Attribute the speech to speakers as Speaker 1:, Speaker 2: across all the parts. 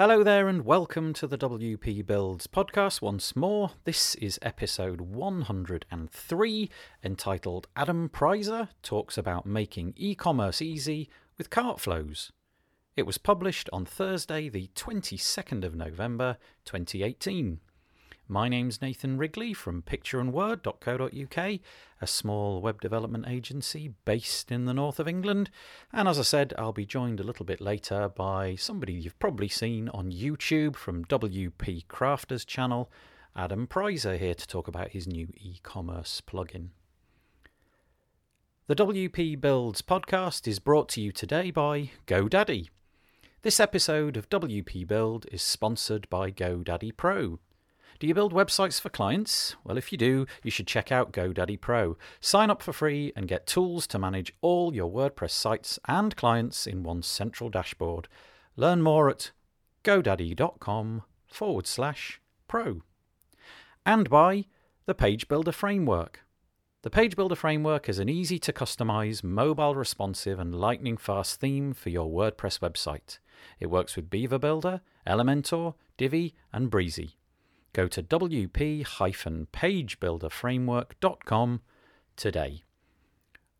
Speaker 1: Hello there, and welcome to the WP Builds podcast once more. This is episode 103, entitled Adam Preiser Talks About Making E Commerce Easy with CartFlows. It was published on Thursday, the 22nd of November 2018. My name's Nathan Wrigley from pictureandword.co.uk, a small web development agency based in the north of England. And as I said, I'll be joined a little bit later by somebody you've probably seen on YouTube from WP Crafters channel, Adam Preiser, here to talk about his new e commerce plugin. The WP Builds podcast is brought to you today by GoDaddy. This episode of WP Build is sponsored by GoDaddy Pro. Do you build websites for clients? Well, if you do, you should check out GoDaddy Pro. Sign up for free and get tools to manage all your WordPress sites and clients in one central dashboard. Learn more at godaddy.com forward slash pro. And by the Page Builder Framework. The Page Builder Framework is an easy to customize, mobile responsive, and lightning fast theme for your WordPress website. It works with Beaver Builder, Elementor, Divi, and Brizy go to wp-pagebuilderframework.com today.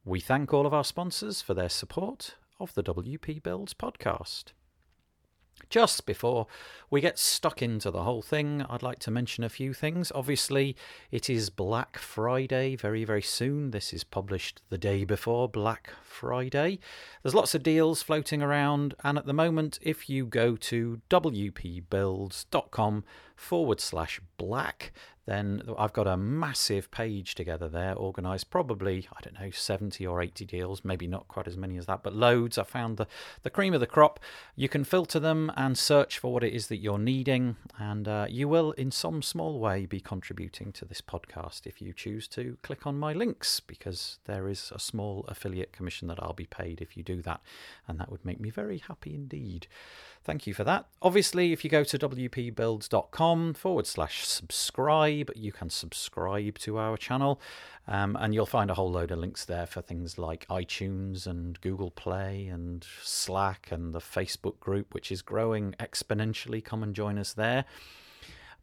Speaker 1: We thank all of our sponsors for their support of the WP Builds podcast. Just before we get stuck into the whole thing, I'd like to mention a few things. Obviously, it is Black Friday very, very soon. This is published the day before Black Friday. There's lots of deals floating around, and at the moment, if you go to wpbuilds.com forward slash black, then I've got a massive page together there, organized probably, I don't know, 70 or 80 deals, maybe not quite as many as that, but loads. I found the, the cream of the crop. You can filter them and search for what it is that you're needing, and uh, you will, in some small way, be contributing to this podcast if you choose to click on my links, because there is a small affiliate commission that I'll be paid if you do that, and that would make me very happy indeed. Thank you for that. Obviously, if you go to wpbuilds.com forward slash subscribe, you can subscribe to our channel um, and you'll find a whole load of links there for things like iTunes and Google Play and Slack and the Facebook group, which is growing exponentially. Come and join us there.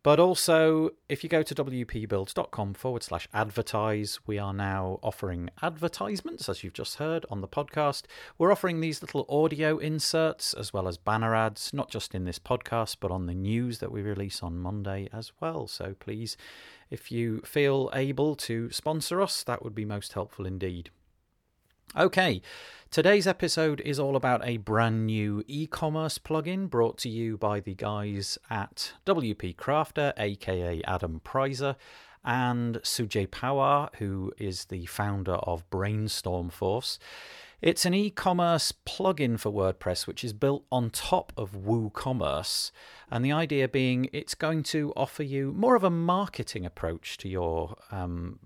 Speaker 1: But also, if you go to wpbuilds.com forward slash advertise, we are now offering advertisements, as you've just heard on the podcast. We're offering these little audio inserts as well as banner ads, not just in this podcast, but on the news that we release on Monday as well. So please, if you feel able to sponsor us, that would be most helpful indeed. Okay, today's episode is all about a brand new e commerce plugin brought to you by the guys at WP Crafter, aka Adam Preiser, and Sujay Pawar, who is the founder of Brainstorm Force. It's an e commerce plugin for WordPress which is built on top of WooCommerce. And the idea being it's going to offer you more of a marketing approach to your um,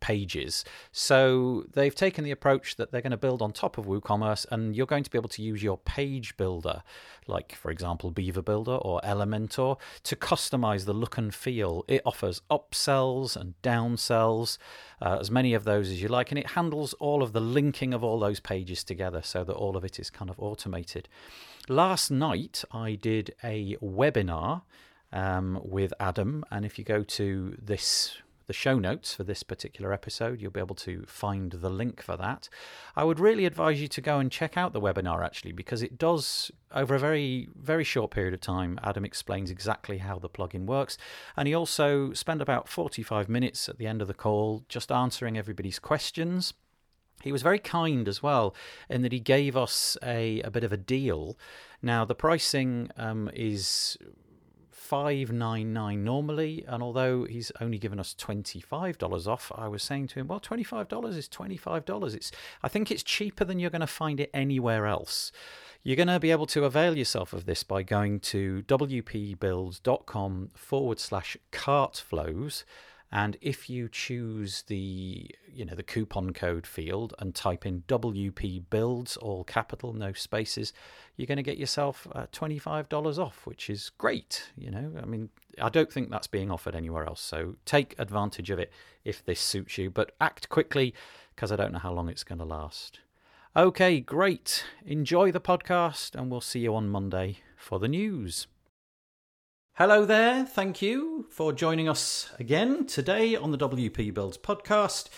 Speaker 1: pages. So they've taken the approach that they're going to build on top of WooCommerce, and you're going to be able to use your page builder, like for example Beaver Builder or Elementor, to customize the look and feel. It offers upsells and downsells, uh, as many of those as you like, and it handles all of the linking of all those pages together so that all of it is kind of automated. Last night I did a webinar. Um, with Adam, and if you go to this the show notes for this particular episode. You'll be able to find the link for that. I would really advise you to go and check out the webinar actually, because it does, over a very, very short period of time, Adam explains exactly how the plugin works. And he also spent about 45 minutes at the end of the call just answering everybody's questions. He was very kind as well in that he gave us a, a bit of a deal. Now, the pricing um, is five nine nine normally, and although he's only given us twenty five dollars off, I was saying to him, "Well, twenty five dollars is twenty five dollars. It's I think it's cheaper than you're going to find it anywhere else." You're going to be able to avail yourself of this by going to wpbuilds.com forward slash cart flows And if you choose the you know the coupon code field and type in WP Builds, all capital, no spaces, you're going to get yourself uh, $25 off, which is great. You know, I mean, I don't think that's being offered anywhere else. So take advantage of it if this suits you, but act quickly because I don't know how long it's going to last. Okay, great. Enjoy the podcast, and we'll see you on Monday for the news. Hello there. Thank you for joining us again today on the WP Builds podcast.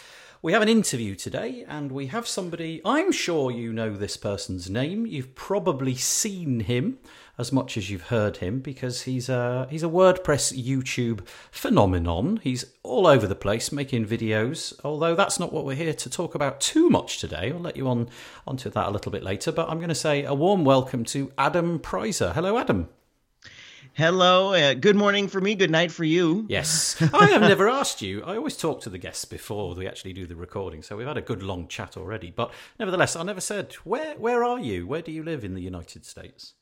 Speaker 1: We have an interview today, and we have somebody. I'm sure you know this person's name. You've probably seen him as much as you've heard him because he's a he's a WordPress YouTube phenomenon. He's all over the place making videos. Although that's not what we're here to talk about too much today. I'll let you on onto that a little bit later. But I'm going to say a warm welcome to Adam Preiser. Hello, Adam.
Speaker 2: Hello. Uh, good morning for me. Good night for you.
Speaker 1: Yes. I have never asked you. I always talk to the guests before we actually do the recording. So we've had a good long chat already. But nevertheless, I never said, where, where are you? Where do you live in the United States?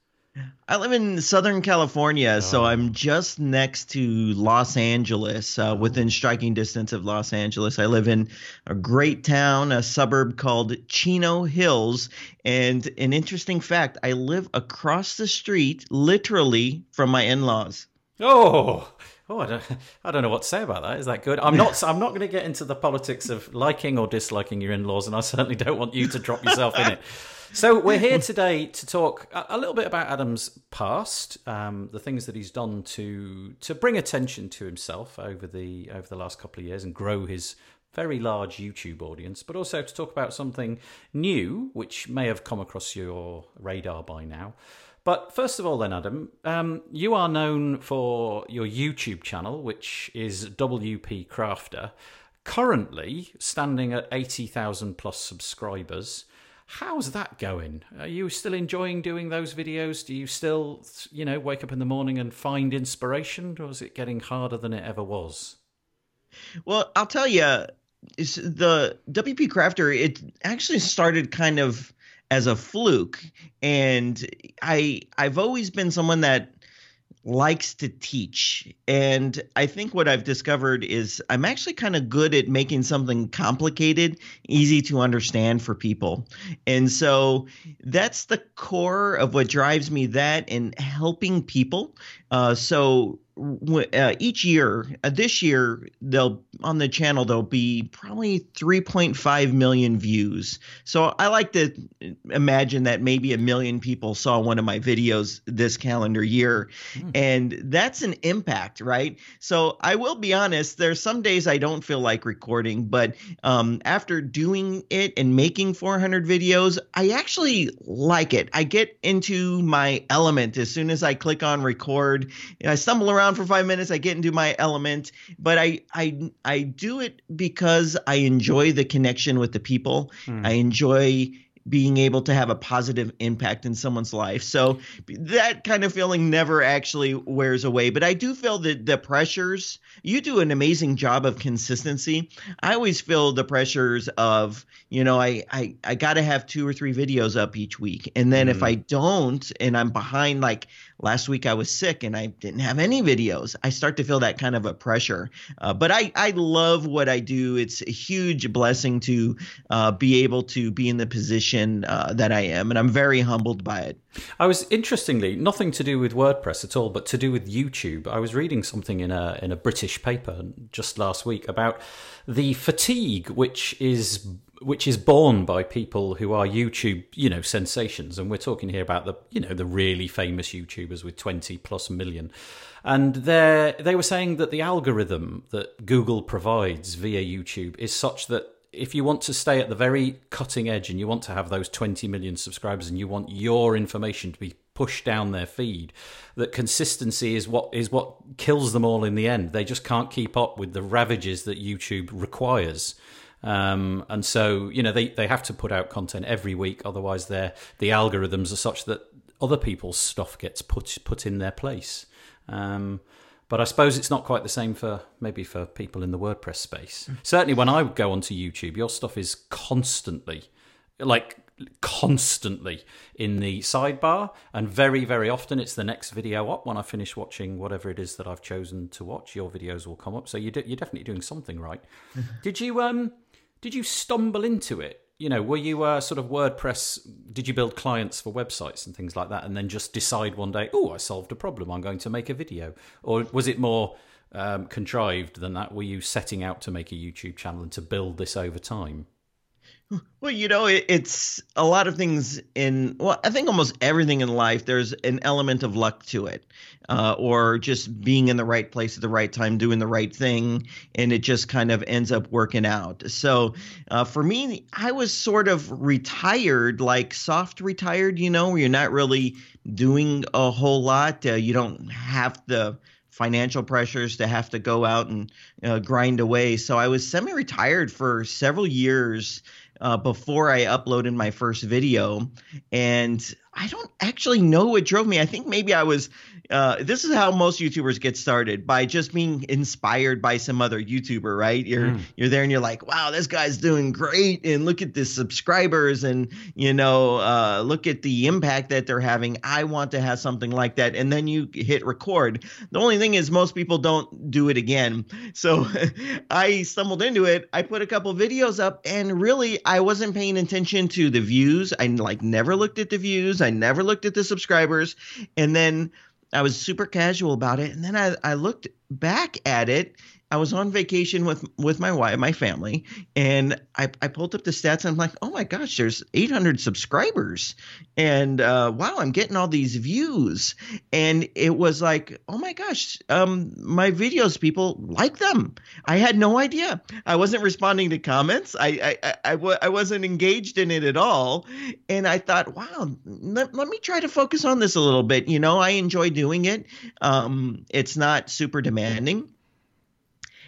Speaker 2: I live in Southern California, oh. so I'm just next to Los Angeles, uh, within striking distance of Los Angeles. I live in a great town, a suburb called Chino Hills. And an interesting fact I live across the street, literally, from my in laws.
Speaker 1: Oh, Oh, I don't, I don't know what to say about that. Is that good? I'm not. I'm not going to get into the politics of liking or disliking your in-laws, and I certainly don't want you to drop yourself in it. So we're here today to talk a, little bit about Adam's past, um, the things that he's done to to bring attention to himself over the over the last couple of years and grow his very large YouTube audience, but also to talk about something new, which may have come across your radar by now. But first of all, then, Adam, um, you are known for your YouTube channel, which is WP Crafter, currently standing at 80,000 plus subscribers. How's that going? Are you still enjoying doing those videos? Do you still, you know, wake up in the morning and find inspiration, or is it getting harder than it ever was?
Speaker 2: Well, I'll tell you, the WP Crafter, it actually started kind of as a fluke, and I I've always been someone that likes to teach. And I think what I've discovered is I'm actually kind of good at making something complicated easy to understand for people. And so that's the core of what drives me that and helping people. Uh, so uh, each year, uh, this year, they'll on the channel there'll be probably 3.5 million views. So I like to imagine that maybe a million people saw one of my videos this calendar year, mm. and that's an impact, right? So I will be honest. There's some days I don't feel like recording, but um, after doing it and making 400 videos, I actually like it. I get into my element as soon as I click on record. I stumble around for five minutes. I get into my element, but I I I do it because I enjoy the connection with the people. Mm. I enjoy being able to have a positive impact in someone's life. So that kind of feeling never actually wears away. But I do feel that the pressures, you do an amazing job of consistency. I always feel the pressures of, you know, I I, I gotta have two or three videos up each week. And then mm. if I don't and I'm behind like last week I was sick and I didn't have any videos. I start to feel that kind of a pressure. Uh, but I, I love what I do. It's a huge blessing to uh, be able to be in the position uh, that I am, and I'm very humbled by it.
Speaker 1: I was interestingly nothing to do with WordPress at all, but to do with YouTube. I was reading something in a in a British paper just last week about the fatigue which is which is borne by people who are YouTube, you know, sensations. And we're talking here about the, you know, the really famous YouTubers with 20 plus million. And they they were saying that the algorithm that Google provides via YouTube is such that if you want to stay at the very cutting edge and you want to have those 20 million subscribers and you want your information to be pushed down their feed that consistency is what is what kills them all in the end they just can't keep up with the ravages that YouTube requires um, and so, you know, they, they have to put out content every week, otherwise, the algorithms are such that other people's stuff gets put put in their place. Um, but I suppose it's not quite the same for maybe for people in the WordPress space. Mm. Certainly, when I go onto YouTube, your stuff is constantly like constantly in the sidebar and very very often it's the next video up when i finish watching whatever it is that i've chosen to watch your videos will come up so you're, you're definitely doing something right did you um did you stumble into it? You know were you sort of wordpress did you build clients for websites and things like that and then just decide one day oh i solved a problem i'm going to make a video. Or was it more um, contrived than that? Were you setting out to make a youtube channel and to build this over time
Speaker 2: well, you know, it, it's a lot of things in, well, I think almost everything in life, there's an element of luck to it, uh, or just being in the right place at the right time, doing the right thing, and it just kind of ends up working out. So uh, for me, I was sort of retired, like soft retired, you know, where you're not really doing a whole lot. Uh, you don't have the, financial pressures to have to go out and uh, grind away. So I was semi retired for several years uh, before I uploaded my first video. And I don't actually know what drove me. I think maybe I was. Uh, this is how most YouTubers get started by just being inspired by some other YouTuber, right? You're mm. you're there and you're like, wow, this guy's doing great, and look at the subscribers, and you know, uh, look at the impact that they're having. I want to have something like that, and then you hit record. The only thing is, most people don't do it again. So I stumbled into it. I put a couple videos up, and really, I wasn't paying attention to the views. I like never looked at the views. I never looked at the subscribers. And then I was super casual about it. And then I, I looked back at it I was on vacation with with my wife, my family, and I, I pulled up the stats. And I'm like, oh my gosh, there's 800 subscribers, and uh, wow, I'm getting all these views. And it was like, oh my gosh, um, my videos, people like them. I had no idea. I wasn't responding to comments. I I, I, I, w- I wasn't engaged in it at all. And I thought, wow, let, let me try to focus on this a little bit. You know, I enjoy doing it. Um, it's not super demanding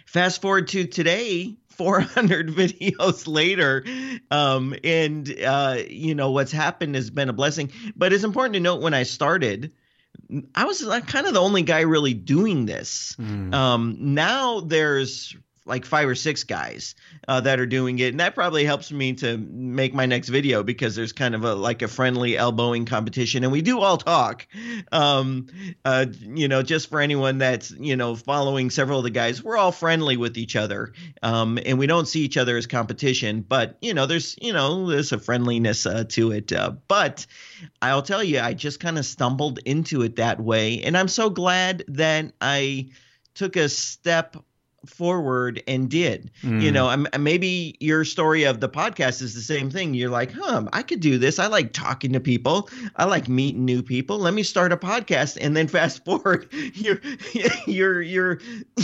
Speaker 2: Fast forward to today, 400 videos later um, and uh, you know what's happened has been a blessing. But it's important to note when i started i was kind of the only guy really doing this. Mm. um, now there's like five or six guys uh, that are doing it, and that probably helps me to make my next video because there's kind of a like a friendly elbowing competition, and we do all talk. Um, uh, you know, just for anyone that's you know following several of the guys, we're all friendly with each other, um, and we don't see each other as competition. But you know, there's you know there's a friendliness uh, to it. Uh, but I'll tell you, I just kind of stumbled into it that way, and I'm so glad that I took a step forward and did. Mm. You know, maybe your story of the podcast is the same thing. You're like, huh, I could do this. I like talking to people. I like meeting new people. Let me start a podcast. And then fast forward, you're you're you're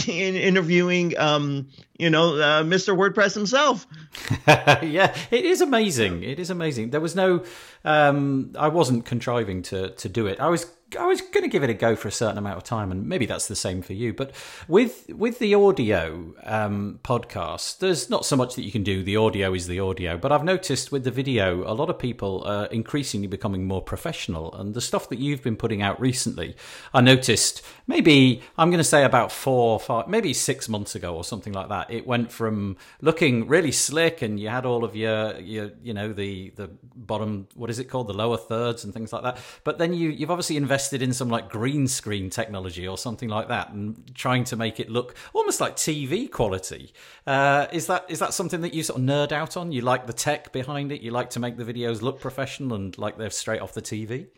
Speaker 2: interviewing, um, you know, uh, Mr. WordPress himself.
Speaker 1: yeah, it is amazing. It is amazing. There was no, um, I wasn't contriving to to do it. I was I was going to give it a go for a certain amount of time, and maybe that's the same for you. But with with the audio um, podcast, there's not so much that you can do. The audio is the audio, but I've noticed with the video, a lot of people are increasingly becoming more professional. And the stuff that you've been putting out recently, I noticed maybe I'm going to say about four, five, maybe six months ago or something like that. It went from looking really slick, and you had all of your your you know the the bottom what is it called the lower thirds and things like that. But then you you've obviously invested in some like green screen technology or something like that and trying to make it look almost like TV quality. Uh, is that is that something that you sort of nerd out on? You like the tech behind it? You like to make the videos look professional and like they're straight off the TV?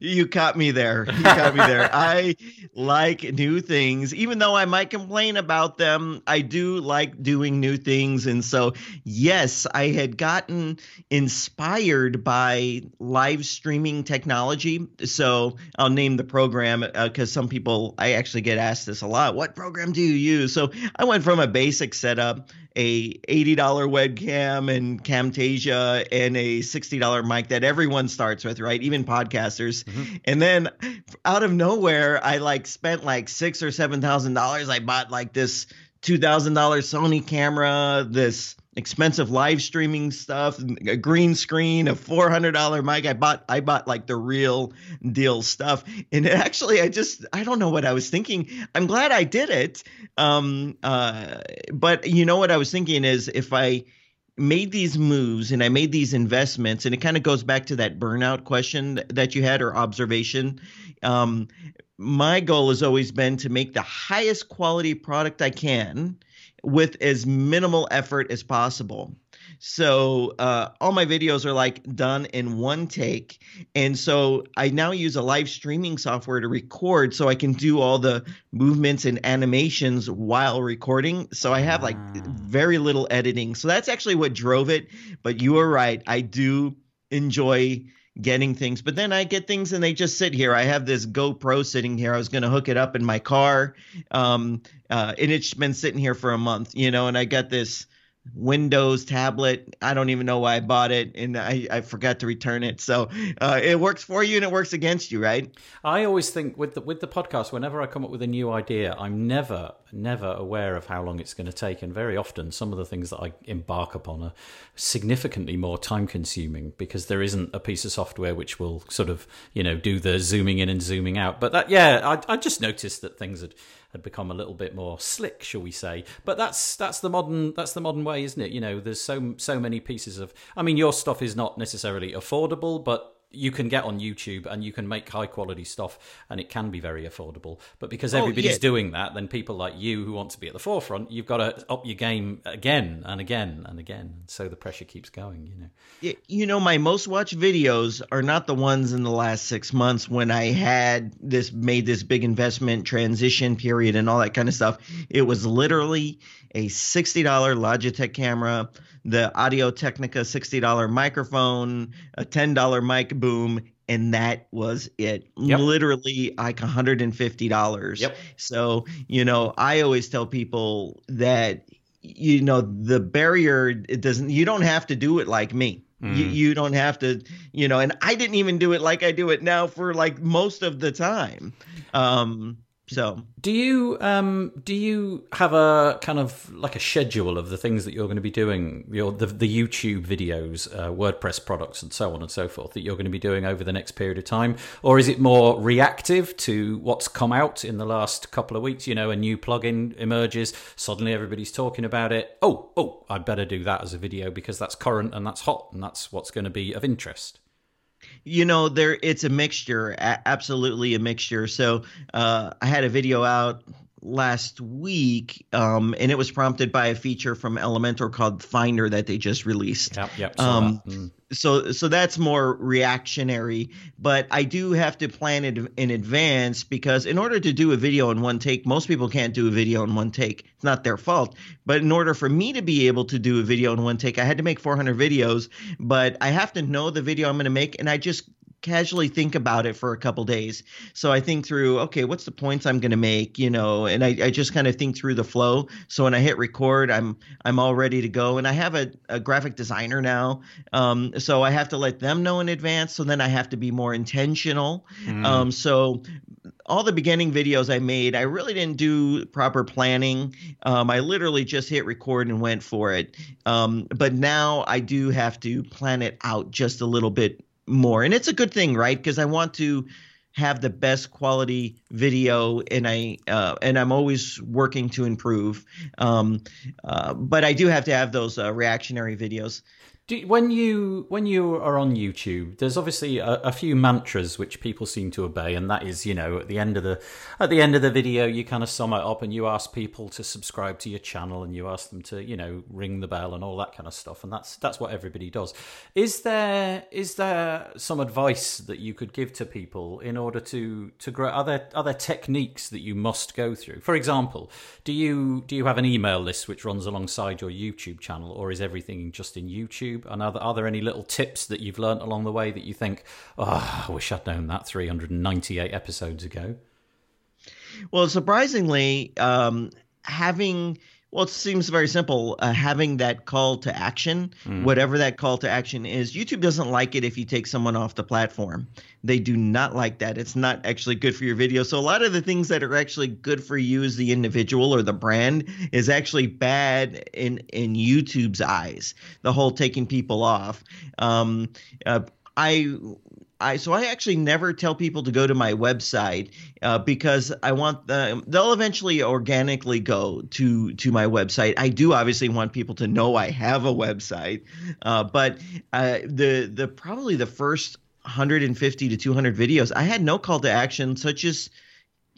Speaker 2: You caught me there. You caught me there. I like new things, even though I might complain about them. I do like doing new things, and so yes, I had gotten inspired by live streaming technology. So I'll name the program because uh, some people I actually get asked this a lot. What program do you use? So I went from a basic setup a $80 webcam and Camtasia and a $60 mic that everyone starts with, right? Even podcasters. Mm-hmm. And then out of nowhere, I like spent like six or seven thousand dollars. I bought like this two thousand dollar Sony camera, this expensive live streaming stuff, a green screen, a four hundred dollar mic. I bought I bought like the real deal stuff, and actually I just I don't know what I was thinking. I'm glad I did it, um, uh, but you know what I was thinking is if I made these moves and I made these investments, and it kind of goes back to that burnout question that you had or observation. Um, my goal has always been to make the highest quality product I can with as minimal effort as possible. So uh, all my videos are like done in one take. And so I now use a live streaming software to record so I can do all the movements and animations while recording. So I have like ah. very little editing. So that's actually what drove it. But you are right. I do enjoy getting things but then i get things and they just sit here i have this gopro sitting here i was going to hook it up in my car um, uh, and it's been sitting here for a month you know and i got this Windows tablet. I don't even know why I bought it, and I, I forgot to return it. So uh, it works for you and it works against you, right?
Speaker 1: I always think with the with the podcast, whenever I come up with a new idea, I'm never never aware of how long it's going to take, and very often some of the things that I embark upon are significantly more time consuming because there isn't a piece of software which will sort of you know do the zooming in and zooming out. But that yeah, I, I just noticed that things had had become a little bit more slick, shall we say? But that's that's the modern that's the modern way, isn't it? You know, there's so so many pieces of. I mean, your stuff is not necessarily affordable, but you can get on YouTube and you can make high quality stuff and it can be very affordable. But because oh, everybody's oh, yeah. doing that, then people like you who want to be at the forefront, you've got to up your game again and again and again. So the pressure keeps going, you know.
Speaker 2: You know, my most watched videos are not the ones in the last six months when I had this made this big investment transition period and all that kind of stuff. It was literally a $60 Logitech camera the Audio Technica $60 microphone, a $10 mic boom, and that was it. Yep. Literally like $150. Yep. So, you know, I always tell people that you know the barrier it doesn't you don't have to do it like me. Mm. You, you don't have to, you know, and I didn't even do it like I do it now for like most of the time. Um, so,
Speaker 1: do you um do you have a kind of like a schedule of the things that you're going to be doing, your the the YouTube videos, uh, WordPress products, and so on and so forth that you're going to be doing over the next period of time, or is it more reactive to what's come out in the last couple of weeks? You know, a new plugin emerges, suddenly everybody's talking about it. Oh, oh, I better do that as a video because that's current and that's hot and that's what's going to be of interest
Speaker 2: you know there it's a mixture absolutely a mixture. So uh, i had a video out last week um, and it was prompted by a feature from elementor called finder that they just released.
Speaker 1: Yep, yep, um, mm.
Speaker 2: so so that's more reactionary but i do have to plan it in advance because in order to do a video in one take most people can't do a video in one take. It's not their fault. But in order for me to be able to do a video in one take i had to make 400 videos but i have to know the video i'm going to make and i just casually think about it for a couple days. So I think through, okay, what's the points I'm going to make, you know, and I, I just kind of think through the flow. So when I hit record, I'm I'm all ready to go. And I have a, a graphic designer now, um, so I have to let them know in advance. So then I have to be more intentional. Mm. Um, so all the beginning videos I made, I really didn't do proper planning. Um, I literally just hit record and went for it. Um, but now I do have to plan it out just a little bit more. And it's a good thing, right? Because I want to have the best quality video and I uh, and I'm always working to improve. Um, uh, but I do have to have those uh, reactionary videos.
Speaker 1: When you when you are on YouTube, there's obviously a, a, few mantras which people seem to obey, and that is, you know, at the end of the at the end of the video, you kind of sum it up and you ask people to subscribe to your channel, and you ask them to, you know, ring the bell and all that kind of stuff, and that's that's what everybody does. Is there is there some advice that you could give to people in order to to grow? Are there are there techniques that you must go through? For example, do you do you have an email list which runs alongside your YouTube channel, or is everything just in YouTube? YouTube? And are there, are there any little tips that you've learned along the way that you think, oh, I wish I'd known that 398 episodes ago?
Speaker 2: Well, surprisingly, um, having well, it seems very simple. Uh, having that call to action, mm. whatever that call to action is, YouTube doesn't like it if you take someone off the platform. They do not like that. It's not actually good for your video. So a lot of the things that are actually good for you as the individual or the brand is actually bad in in YouTube's eyes. The whole taking people off. Um, uh, I I so I actually never tell people to go to my website uh, because I want them. They'll eventually organically go to to my website. I do obviously want people to know I have a website, uh, but uh, the the probably the first 150 to 200 videos I had no call to action such as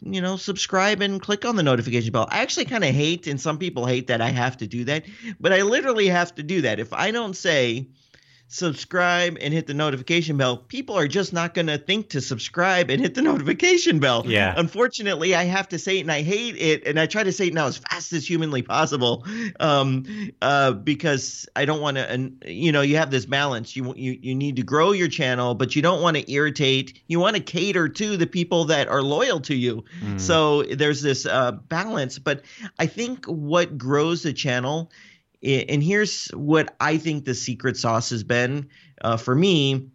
Speaker 2: you know, subscribe and click on the notification bell. I actually kind of hate, and some people hate that I have to do that, but I literally have to do that. If I don't say, subscribe and hit the notification bell, people are just not going to think to subscribe and hit the notification bell.
Speaker 1: Yeah.
Speaker 2: Unfortunately, I have to say it and I hate it. And I try to say it now as fast as humanly possible um, uh, because I don't want to, and you know, you have this balance. You, you, you need to grow your channel, but you don't want to irritate. You want to cater to the people that are loyal to you. Mm. So there's this uh, balance. But I think what grows the channel – and here's what I think the secret sauce has been uh, for me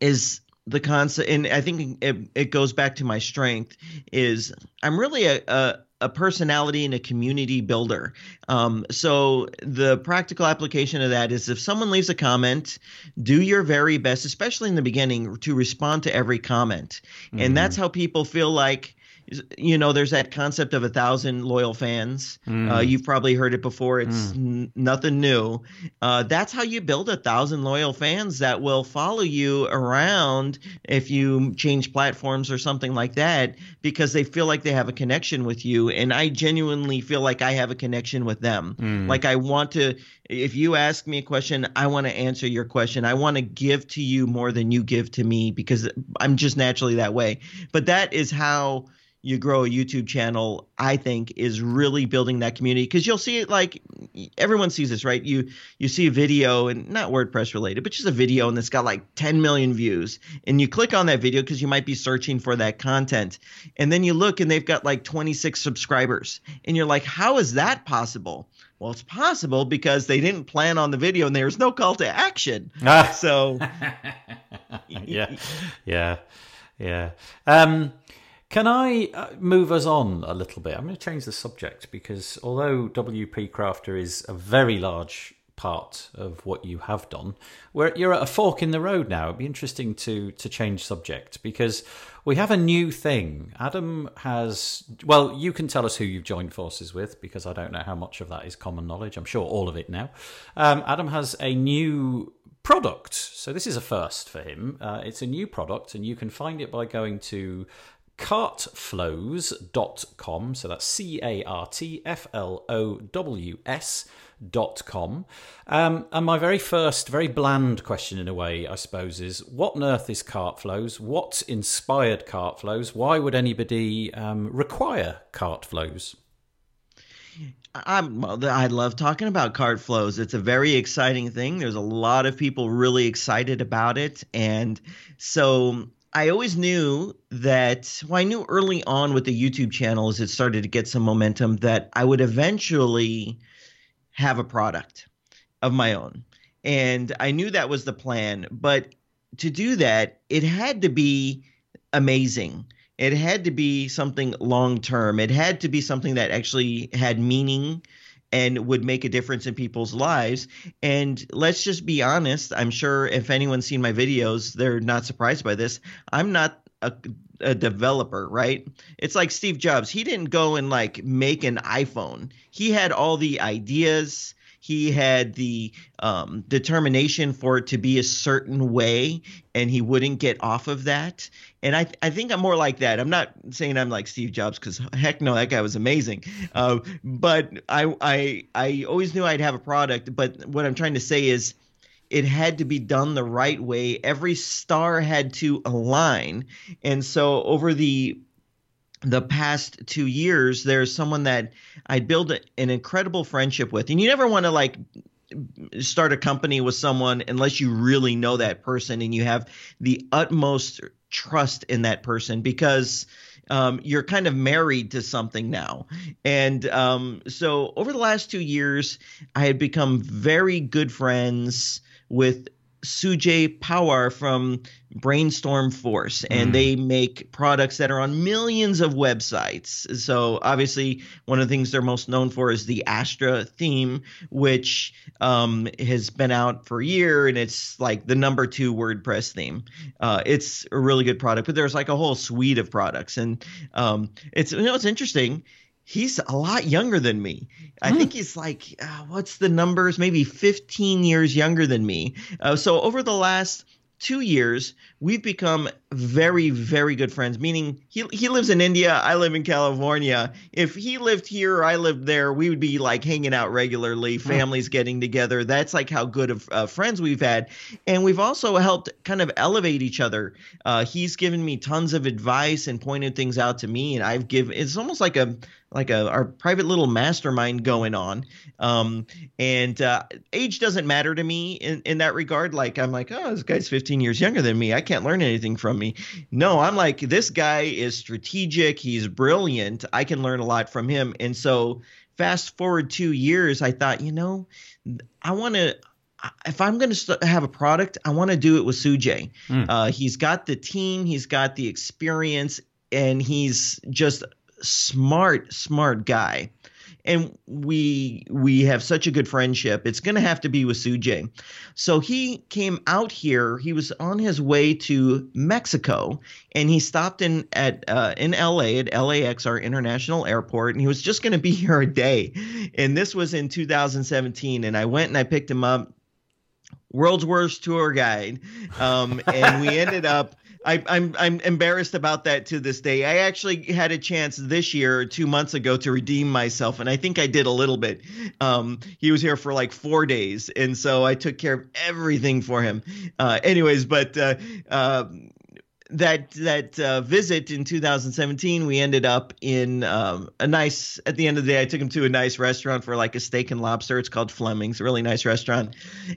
Speaker 2: is the concept, and I think it, it, goes back to my strength is I'm really a, a, a personality and a community builder. Um, so the practical application of that is if someone leaves a comment, do your very best, especially in the beginning, to respond to every comment, mm-hmm. and that's how people feel like you know, there's that concept of a thousand loyal fans. Mm. Uh, you've probably heard it before. It's mm. n- nothing new. Uh, that's how you build a thousand loyal fans that will follow you around if you change platforms or something like that because they feel like they have a connection with you. And I genuinely feel like I have a connection with them. Mm. Like I want to, if you ask me a question, I want to answer your question. I want to give to you more than you give to me because I'm just naturally that way. But that is how you grow a YouTube channel, I think is really building that community because you'll see it like everyone sees this, right? You you see a video and not WordPress related, but just a video and it's got like 10 million views, and you click on that video because you might be searching for that content, and then you look and they've got like 26 subscribers, and you're like, how is that possible? Well, it's possible because they didn't plan on the video and there was no call to action. So,
Speaker 1: yeah, yeah, yeah. Um, can I uh, move us on a little bit? I'm going to change the subject because although WP Crafter is a very large part of what you have done, where you're at a fork in the road now. It'd be interesting to to change subject because we have a new thing. Adam has well, you can tell us who you've joined forces with because I don't know how much of that is common knowledge. I'm sure all of it now. Um, Adam has a new product. So this is a first for him. Uh, it's a new product, and you can find it by going to cartflows.com. So that's C A R T F L O W S. Dot com. Um, and my very first, very bland question in a way, I suppose, is what on earth is Cartflows? What inspired Cartflows? Why would anybody um, require Cartflows?
Speaker 2: I'm, I love talking about Cartflows. It's a very exciting thing. There's a lot of people really excited about it. And so I always knew that, well, I knew early on with the YouTube channel as it started to get some momentum that I would eventually have a product of my own. And I knew that was the plan. But to do that, it had to be amazing. It had to be something long term. It had to be something that actually had meaning and would make a difference in people's lives. And let's just be honest. I'm sure if anyone's seen my videos, they're not surprised by this. I'm not a, a, developer, right? It's like Steve Jobs. He didn't go and like make an iPhone. He had all the ideas he had the um, determination for it to be a certain way and he wouldn't get off of that. And i i think i'm more like that. I'm not saying i'm like steve jobs because heck no that guy was amazing. Uh, but i i i always knew i'd have a product but what i'm trying to say is it had to be done the right way. Every star had to align. And so over the the past two years, there's someone that I built an incredible friendship with, and you never want to like start a company with someone unless you really know that person and you have the utmost trust in that person because um, you're kind of married to something now. And um, so over the last two years, I had become very good friends with Sujay Pawar from Brainstorm Force, and
Speaker 1: Mm.
Speaker 2: they make products that are on millions of websites. So obviously, one of the things they're most known for is the Astra theme, which um, has been out for a year, and it's like the number two WordPress theme. Uh, it's a really good product, but there's like a whole suite of products, and um, it's you know it's interesting. He's a lot younger than me. I
Speaker 1: Hmm.
Speaker 2: think he's like, uh, what's the numbers? Maybe 15 years younger than me. Uh, so over the last two years, we've become very, very good friends. Meaning, he he lives in India, I live in California. If he lived here or I lived there, we would be like hanging out regularly, families getting together. That's like how good of uh, friends we've had, and we've also helped kind of elevate each other. Uh, he's given me tons of advice and pointed things out to me, and I've given. It's almost like a like a our private little mastermind going on. Um, and uh, age doesn't matter to me in, in that regard. Like I'm like, oh, this guy's 15 years younger than me. I can't learn anything from me. No, I'm like, this guy is strategic. He's brilliant. I can learn a lot from him. And so fast forward two years, I thought, you know, I want to. If I'm going to st- have a product, I want to do it with Sujay.
Speaker 1: Mm.
Speaker 2: Uh, he's got the team, he's got the experience, and he's just smart, smart guy. And we we have such a good friendship. It's to have to be with Sujay. So he came out here. He was on his way to Mexico, and he stopped in at uh, in LA at LAX, our international airport, and he was just to be here a day. And this was in 2017. And I went and I picked him up world's worst tour guide um, and we ended up I, I'm I'm embarrassed about that to this day. I actually had a chance this year, two months ago, to redeem myself, and I think I did a little bit. Um, he was here for like four days, and so I took care of everything for him. Uh, anyways, but uh, uh, that that uh, visit in 2017, we ended up in um, a nice. At the end of the day, I took him to a nice restaurant for like a steak and lobster. It's called Fleming's, a really nice restaurant,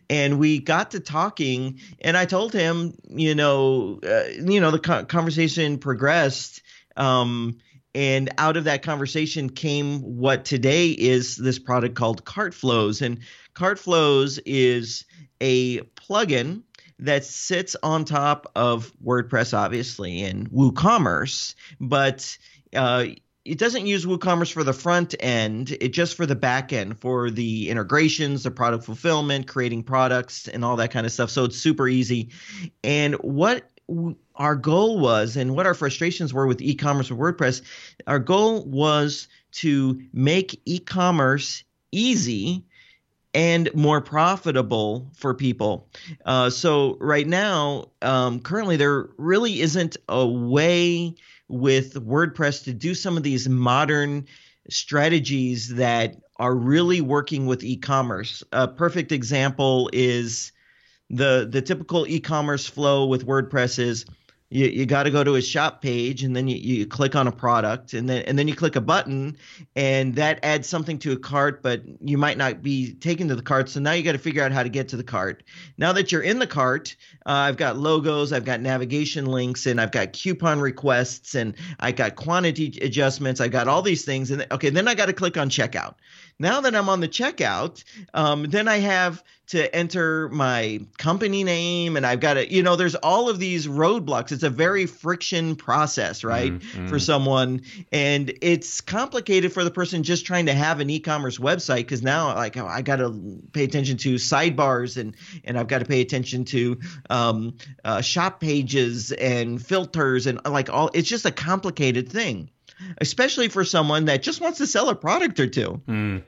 Speaker 2: and we got to talking. And I told him, you know, uh, you know, the co- conversation progressed. Um, and out of that conversation came what today is this product called CartFlows. And CartFlows is a plugin that sits on top of WordPress, obviously, and WooCommerce, but uh, it doesn't use WooCommerce for the front end, it just for the back end, for the integrations, the product fulfillment, creating products, and all that kind of stuff. So it's super easy. And what our goal was, and what our frustrations were with e-commerce with WordPress, our goal was to make e-commerce easy and more profitable for people. Uh, so right now, um, currently, there really isn't a way with WordPress to do some of these modern strategies that are really working with e-commerce. A perfect example is the the typical e-commerce flow with WordPress is you, you got to go to a shop page and then you, you click on a product and then and then you click a button and that adds something to a cart but you might not be taken to the cart so now you got to figure out how to get to the cart. Now that you're in the cart uh, i've got logos i've got navigation links and i've got coupon requests and i got quantity adjustments i got all these things and okay then i got to click on checkout. Now that i'm on the checkout um, then i have to enter my company name and I've got to, you know, there's all of these roadblocks. It's a very friction process, right?
Speaker 1: Mm,
Speaker 2: For someone. And it's complicated for the person just trying to have an e-commerce website because now like oh, I got to pay attention to sidebars and and I've got to pay attention to um, uh, shop pages and filters and like all it's just a complicated thing. Especially for someone that just wants to sell a product or two.
Speaker 1: Mm.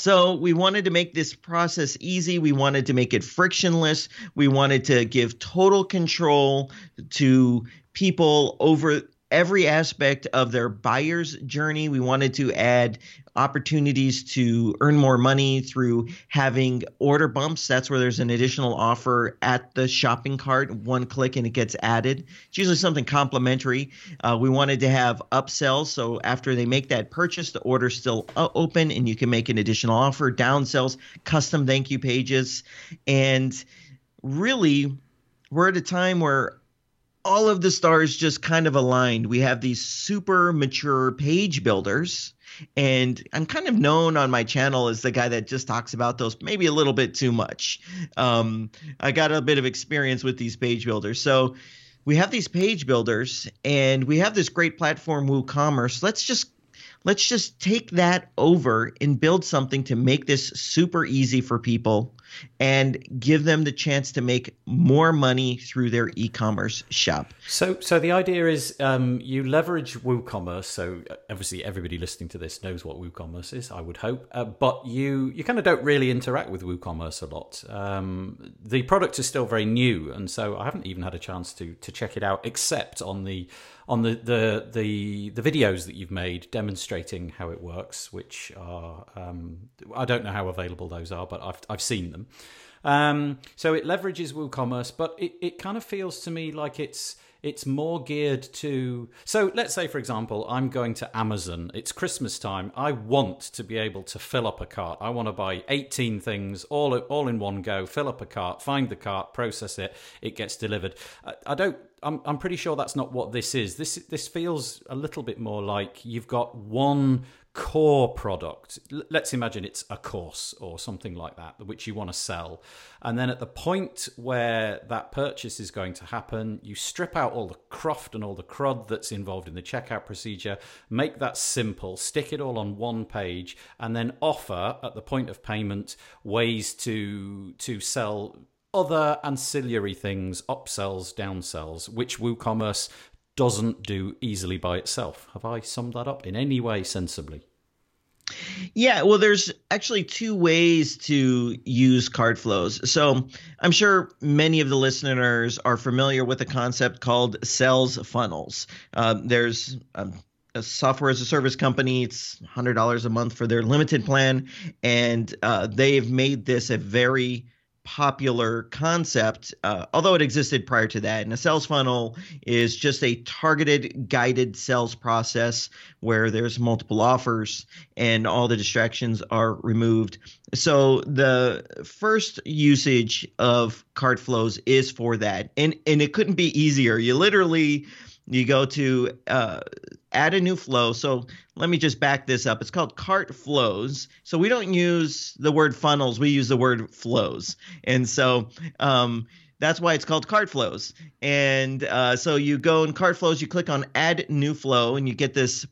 Speaker 2: So we wanted to make this process easy. We wanted to make it frictionless. We wanted to give total control to people over every aspect of their buyer's journey. We wanted to add opportunities to earn more money through having order bumps. That's where there's an additional offer at the shopping cart, one click and it gets added. It's usually something complimentary. Uh, we wanted to have upsells. So after they make that purchase, the order's still uh, open and you can make an additional offer, downsells, custom thank you pages. And really, we're at a time where all of the stars just kind of aligned. We have these super mature page builders. And I'm kind of known on my channel as the guy that just talks about those maybe a little bit too much. Um, I got a bit of experience with these page builders. So we have these page builders and we have this great platform, WooCommerce. Let's just let's just take that over and build something to make this super easy for people and give them the chance to make more money through their e-commerce shop.
Speaker 1: So, so the idea is um, you leverage WooCommerce. So, obviously, everybody listening to this knows what WooCommerce is. I would hope, uh, but you you kind of don't really interact with WooCommerce a lot. Um, the product is still very new, and so I haven't even had a chance to to check it out, except on the on the, the the the videos that you've made demonstrating how it works, which are um, I don't know how available those are, but I've I've seen them. Um, so it leverages WooCommerce, but it, it kind of feels to me like it's it's more geared to so let's say for example i'm going to amazon. It's christmas time. I want to be able to fill up a cart. I want to buy 18 things all all in one go fill up a cart find the cart process it it gets delivered. I, I don't I'm, I'm pretty sure that's not what this is. This this feels a little bit more like you've got one core product. Let's imagine it's a course or something like that, which you want to sell. And then at the point where that purchase is going to happen, you strip out all the cruft and all the crud that's involved in the checkout procedure, make that simple, stick it all on one page, and then offer at the point of payment ways to to sell other ancillary things, upsells, downsells, which WooCommerce doesn't do easily by itself. Have I summed that up in any way sensibly?
Speaker 2: Yeah, well, there's actually two ways to use CartFlows. So I'm sure many of the listeners are familiar with a concept called sales funnels. Um, there's um, a software as a service company. It's $100 a month for their limited plan. And uh, they've made this a very popular concept, uh, although it existed prior to that. And a sales funnel is just a targeted, guided sales process where there's multiple offers and all the distractions are removed. So the first usage of CartFlows is for that, and and it couldn't be easier. You literally you go to uh, add a new flow. So let me just back this up. It's called cart flows. So we don't use the word funnels, we use the word flows. And so um, that's why it's called cart flows. And uh, so you go in cart flows, you click on add new flow, and you get this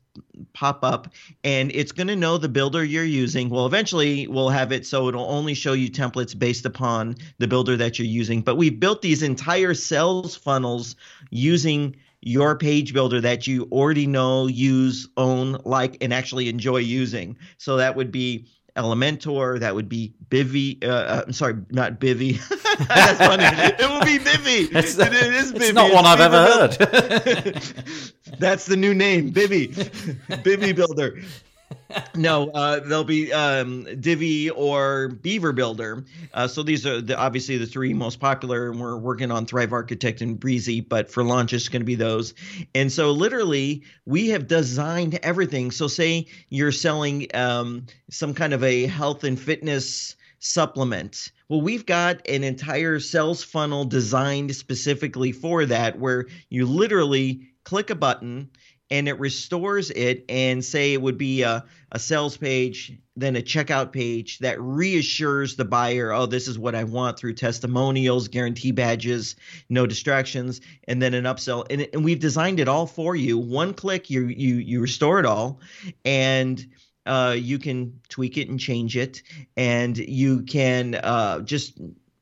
Speaker 2: pop up and it's going to know the builder you're using well eventually we'll have it so it'll only show you templates based upon the builder that you're using but we've built these entire sales funnels using your page builder that you already know, use, own, like, and actually enjoy using. So that would be Elementor. That would be Bivy. Uh, uh, I'm sorry, not Bivy. That's funny. it will be Bivy.
Speaker 1: It's, it, it is Bivy. It's not one I've ever heard.
Speaker 2: That's the new name, Bivy. Bivy Builder no, uh, they'll be um, Divi or Beaver Builder. Uh, so these are the, obviously the three most popular, and we're working on Thrive Architect and Brizy. but for launch it's going to be those. And so literally, we have designed everything. So say you're selling um, some kind of a health and fitness supplement. Well, we've got an entire sales funnel designed specifically for that, where you literally click a button and it restores it and say it would be a, a sales page then a checkout page that reassures the buyer oh this is what i want through testimonials guarantee badges no distractions and then an upsell. And, and we've designed it all for you. One click you you you restore it all and uh, you can tweak it and change it and you can uh, just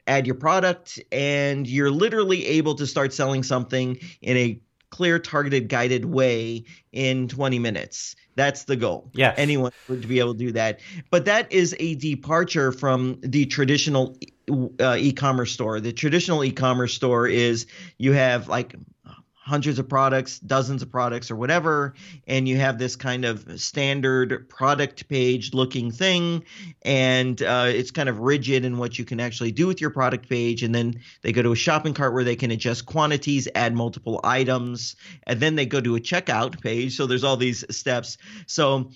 Speaker 2: add your product and you're literally able to start selling something in a clear, targeted, guided way in 20 minutes. That's the goal.
Speaker 1: Yeah.
Speaker 2: Anyone would be able to do that. But that is a departure from the traditional uh, e-commerce store. The traditional e-commerce store is you have like hundreds of products, dozens of products, or whatever, and you have this kind of standard product page looking thing, and uh, it's kind of rigid in what you can actually do with your product page. And then they go to a shopping cart where they can adjust quantities, add multiple items, and then they go to a checkout page. So there's all these steps. So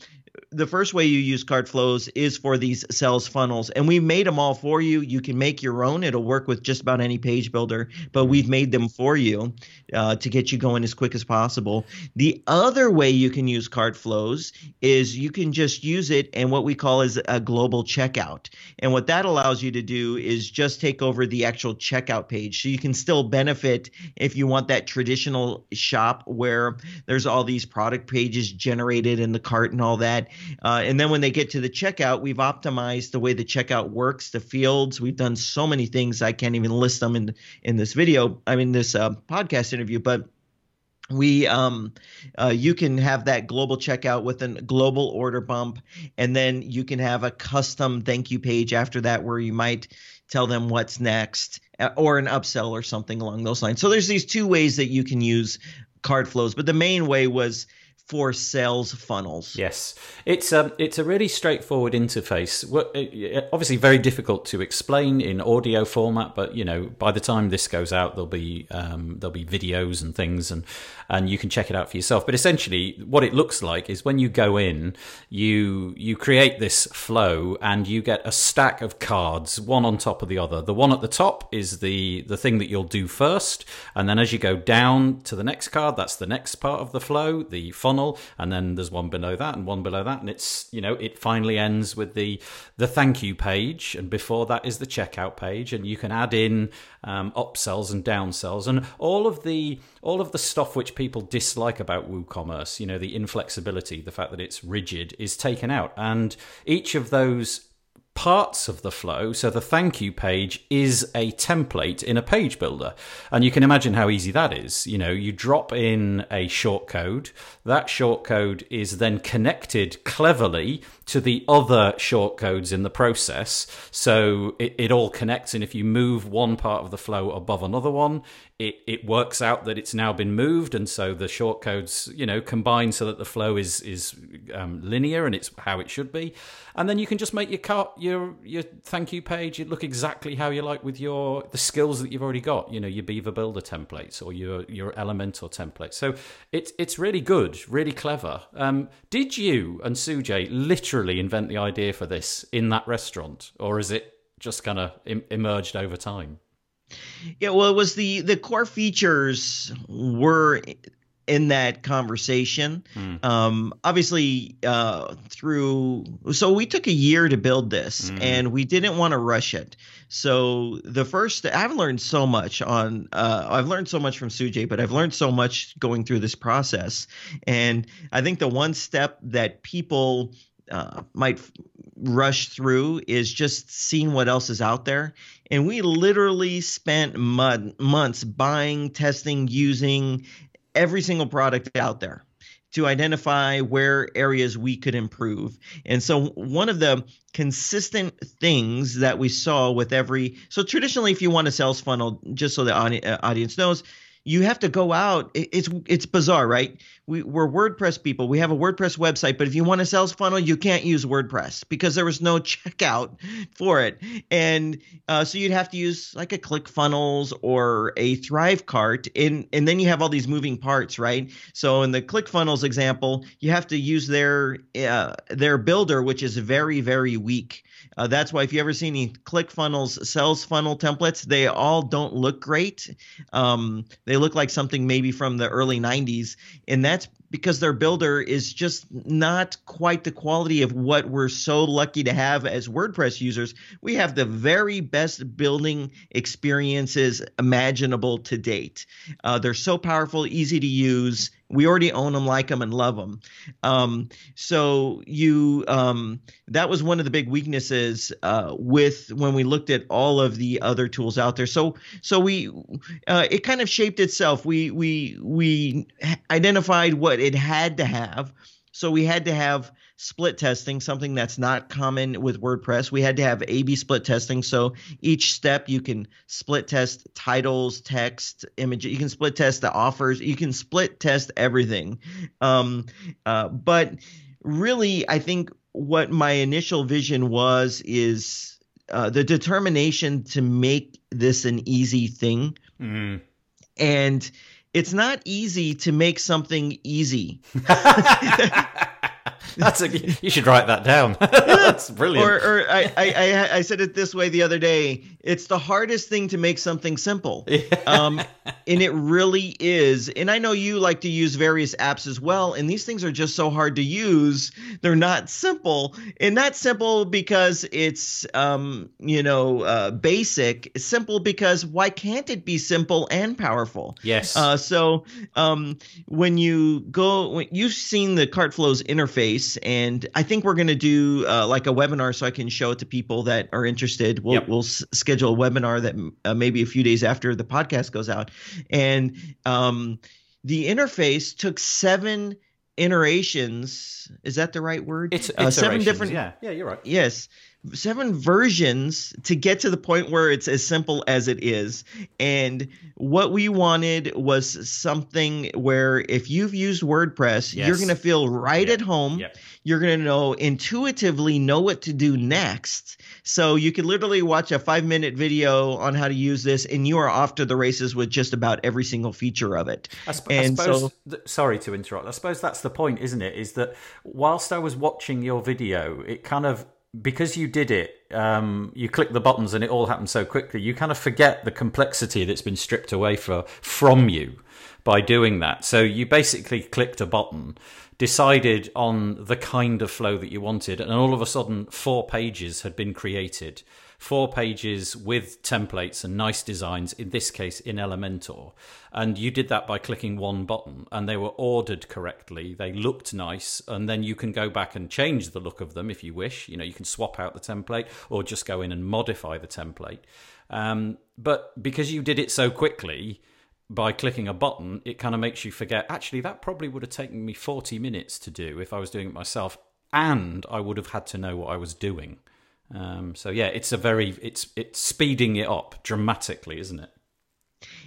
Speaker 2: the first way you use CartFlows is for these sales funnels. And we made them all for you. You can make your own. It'll work with just about any page builder but we've made them for you uh, to get you going as quick as possible. The other way you can use CartFlows is you can just use it and what we call is a global checkout. And what that allows you to do is just take over the actual checkout page. So you can still benefit if you want that traditional shop where there's all these product pages generated in the cart and all that uh, and then when they get to the checkout, we've optimized the way the checkout works, the fields. We've done so many things I can't even list them in in this video. I mean this uh, podcast interview, but we um uh, you can have that global checkout with a global order bump and then you can have a custom thank you page after that where you might tell them what's next uh, or an upsell or something along those lines so there's these two ways that you can use CartFlows but the main way was for sales funnels.
Speaker 1: Yes, it's a um, it's a really straightforward interface. Obviously, very difficult to explain in audio format, but you know, by the time this goes out, there'll be um, there'll be videos and things, and and you can check it out for yourself. But essentially, what it looks like is when you go in, you you create this flow, and you get a stack of cards, one on top of the other. The one at the top is the the thing that you'll do first, and then as you go down to the next card, that's the next part of the flow, the funnel and then there's one below that and one below that, and it's you know it finally ends with the the thank you page, and before that is the checkout page, and you can add in um, upsells and downsells and all of the all of the stuff which people dislike about WooCommerce. You know the inflexibility, the fact that it's rigid, is taken out, and each of those parts of the flow. So the thank you page is a template in a page builder. And you can imagine how easy that is. You know, you drop in a short code. That short code is then connected cleverly to the other short codes in the process. So it, it all connects. And if you move one part of the flow above another one, it, it works out that it's now been moved. And so the short codes, you know, combine so that the flow is, is um, linear and it's how it should be. And then you can just make your cart, your, your thank you page, it look exactly how you like with your, the skills that you've already got, you know, your Beaver Builder templates or your, your Elementor templates. So it's, it's really good, really clever. Um, did you and Sujay literally literally invent the idea for this in that restaurant, or is it just kind of Im- emerged over time?
Speaker 2: Yeah, well, it was the the core features were in that conversation. Mm. Um, obviously, uh, through so we took a year to build this, mm. and we didn't want to rush it. So the first, I've learned so much on. Uh, I've learned so much from Sujay, but I've learned so much going through this process. And I think the one step that people uh, might rush through is just seeing what else is out there. And we literally spent mud, months buying, testing, using every single product out there to identify where areas we could improve. And so one of the consistent things that we saw with every so traditionally if you want a sales funnel just so the uh, audience knows you have to go out. It's it's bizarre, right? We, we're WordPress people. We have a WordPress website, but if you want a sales funnel, you can't use WordPress because there was no checkout for it, and uh, so you'd have to use like a ClickFunnels or a Thrivecart, and and then you have all these moving parts, right? So in the ClickFunnels example, you have to use their uh, their builder, which is very very weak. Uh, that's why if you ever see any ClickFunnels sales funnel templates, they all don't look great. Um, they look like something maybe from the early 90s, and that's because their builder is just not quite the quality of what we're so lucky to have as WordPress users. We have the very best building experiences imaginable to date. Uh, they're so powerful, easy to use. We already own them, like them, and love them. Um, so you, um, that was one of the big weaknesses uh, with when we looked at all of the other tools out there. So, so we, uh, it kind of shaped itself. We we we identified what it had to have. So we had to have split testing, something that's not common with WordPress. We had to have A B split testing. So each step you can split test titles, text, image. You can split test the offers. You can split test everything. Um, uh, but really, I think what my initial vision was is uh, the determination to make this an easy thing. Mm. And it's not easy to make something easy.
Speaker 1: That's a, you should write that down. That's brilliant.
Speaker 2: Or, or I, I, I, said it this way the other day. It's the hardest thing to make something simple. Yeah. Um, and it really is. And I know you like to use various apps as well. And these things are just so hard to use. They're not simple. And not simple because it's, um, you know, uh, basic. It's simple because why can't it be simple and powerful?
Speaker 1: Yes.
Speaker 2: Uh, so um, when you go, when you've seen the CartFlows interface, and I think we're going to do uh, like a webinar so I can show it to people that are interested. We'll, yep. we'll s- schedule a webinar that uh, maybe a few days after the podcast goes out. And um, the interface took seven iterations. Is that the right word?
Speaker 1: It's, uh, seven different. Yeah, yeah, you're right.
Speaker 2: Yes, seven versions to get to the point where it's as simple as it is. And what we wanted was something where if you've used WordPress, yes. you're going to feel right yep. at home. Yep. You're going to know intuitively know what to do next. So you can literally watch a five minute video on how to use this, and you are off to the races with just about every single feature of it.
Speaker 1: I, sp- and I suppose, so, th- sorry to interrupt. I suppose that's the point, isn't it? Is that whilst I was watching your video, it kind of because you did it, um, you click the buttons and it all happens so quickly. You kind of forget the complexity that's been stripped away for, from you by doing that. So you basically clicked a button, decided on the kind of flow that you wanted, and all of a sudden, four pages had been created four pages with templates and nice designs, in this case in Elementor. And you did that by clicking one button, and they were ordered correctly. They looked nice, and then you can go back and change the look of them if you wish. You know, you can swap out the template or just go in and modify the template. Um, but because you did it so quickly, by clicking a button, it kind of makes you forget. Actually, that probably would have taken me 40 minutes to do if I was doing it myself, and I would have had to know what I was doing. Um, so yeah, it's a very it's it's speeding it up dramatically, isn't it?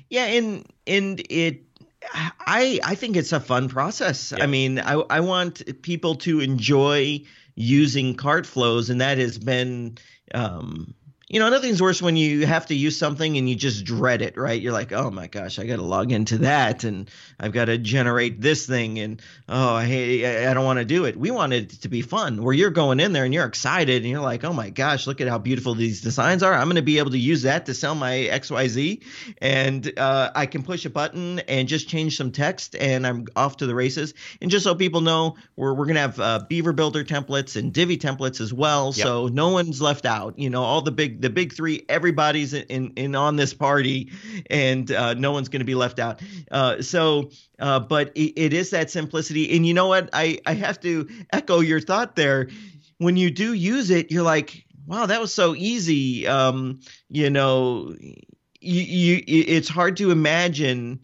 Speaker 2: Yeah, and and it I I think it's a fun process. Yeah. I mean, I I want people to enjoy using cart flows, and that has been um, you know, nothing's worse when you have to use something and you just dread it, right? You're like, oh my gosh, I got to log into that and I've got to generate this thing and oh, hey, I don't want to do it. We want it to be fun where you're going in there and you're excited and you're like, oh my gosh, look at how beautiful these designs are. I'm going to be able to use that to sell my XYZ and uh, I can push a button and just change some text and I'm off to the races. And just so people know, we're, we're going to have uh, Beaver Builder templates and Divi templates as well. Yep. So no one's left out. You know, all the big the big three, everybody's in in on this party, and uh, no one's going to be left out. Uh, so, uh, but it, it is that simplicity, and you know what? I I have to echo your thought there. When you do use it, you're like, wow, that was so easy. Um, you know, you, you it's hard to imagine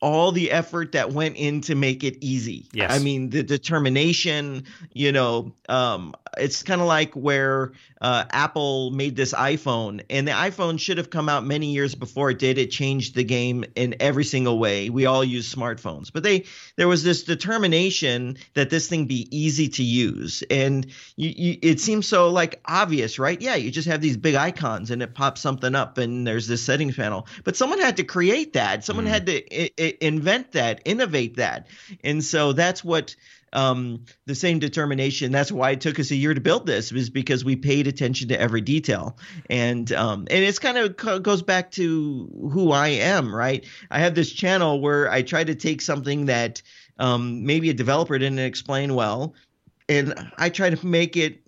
Speaker 2: all the effort that went in to make it easy.
Speaker 1: Yes.
Speaker 2: I mean, the determination, you know, um, it's kind of like where uh, Apple made this iPhone, and the iPhone should have come out many years before it did. It changed the game in every single way. We all use smartphones, but they there was this determination that this thing be easy to use, and you, you, it seems so like obvious, right? Yeah, you just have these big icons, and it pops something up, and there's this settings panel. But someone had to create that. Someone mm. had to I- I invent that, innovate that, and so that's what um, the same determination. That's why it took us a year to build this, was because we paid attention to every detail. And um, and it's kind of goes back to who I am, right? I have this channel where I try to take something that um, maybe a developer didn't explain well, and I try to make it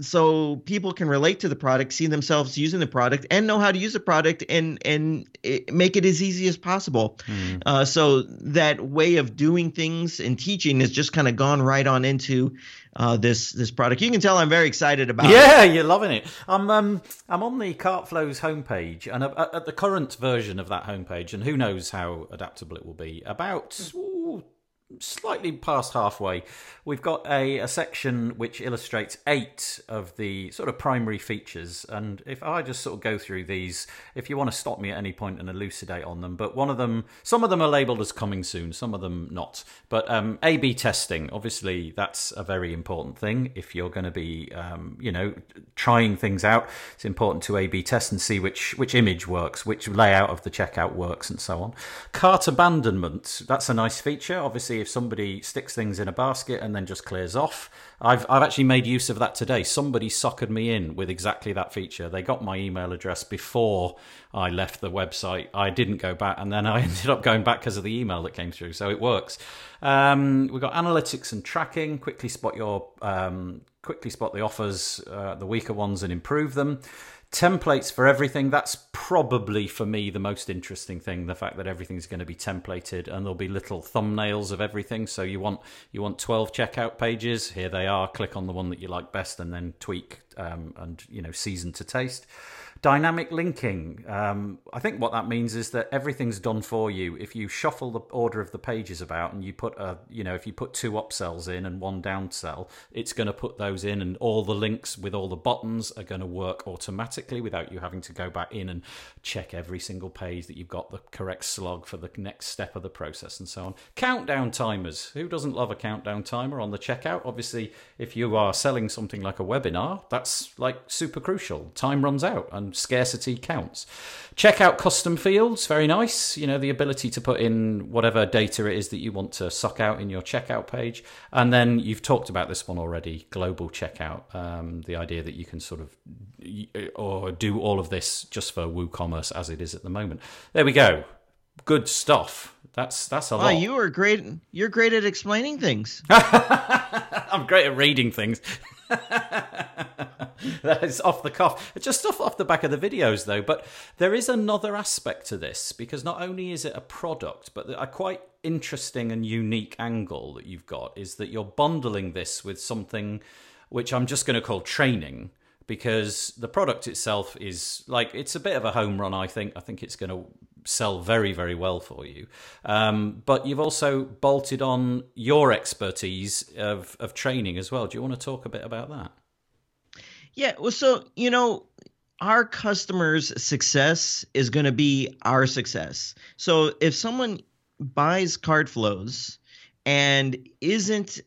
Speaker 2: so people can relate to the product, see themselves using the product, and know how to use the product and and it, make it as easy as possible. Mm. Uh, so that way of doing things and teaching has just kind of gone right on into uh, this this product. You can tell I'm very excited about.
Speaker 1: Yeah,
Speaker 2: it.
Speaker 1: you're loving it. I'm um I'm on the CartFlows homepage, and at the current version of that homepage, and who knows how adaptable it will be. About ooh, slightly past halfway, we've got a, a section which illustrates eight of the sort of primary features. And if I just sort of go through these, if you want to stop me at any point and elucidate on them, but one of them, some of them are labeled as coming soon, some of them not. But um, A B testing, obviously, that's a very important thing. If you're going to be, um, you know, trying things out, it's important to A B test and see which, which image works, which layout of the checkout works, and so on. Cart abandonment, that's a nice feature. Obviously, see if somebody sticks things in a basket and then just clears off. I've I've actually made use of that today. Somebody suckered me in with exactly that feature. They got my email address before I left the website. I didn't go back, and then I ended up going back because of the email that came through. So it works. Um, we've got analytics and tracking. Quickly spot your um, quickly spot the offers, uh, the weaker ones, and improve them templates for everything. That's probably for me the most interesting thing the fact that everything's going to be templated and there'll be little thumbnails of everything. So you want you want 12 checkout pages. Here they are. Click on the one that you like best and then tweak um, and you know season to taste Dynamic linking. Um, I think what that means is that everything's done for you. If you shuffle the order of the pages about and you put a, you know, if you put two upsells in and one downsell, it's going to put those in, and all the links with all the buttons are going to work automatically without you having to go back in and check every single page that you've got the correct slug for the next step of the process and so on. Countdown timers. Who doesn't love a countdown timer on the checkout? Obviously, if you are selling something like a webinar, that's like super crucial. Time runs out and scarcity counts. Check out custom fields, very nice. You know, the ability to put in whatever data it is that you want to suck out in your checkout page. And then you've talked about this one already global checkout, um, the idea that you can sort of or do all of this just for WooCommerce as it is at the moment. There we go. Good stuff. That's that's a
Speaker 2: wow,
Speaker 1: lot.
Speaker 2: you are great. You're great at explaining things.
Speaker 1: I'm great at reading things. that is off the cuff. Just off off the back of the videos, though. But there is another aspect to this because not only is it a product, but a quite interesting and unique angle that you've got is that you're bundling this with something which I'm just going to call training because the product itself is like it's a bit of a home run. I think. I think it's going to sell very very well for you. Um, but you've also bolted on your expertise of of training as well. Do you want to talk a bit about that?
Speaker 2: Yeah, well, so you know, our customers' success is going to be our success. So if someone buys CartFlows and isn't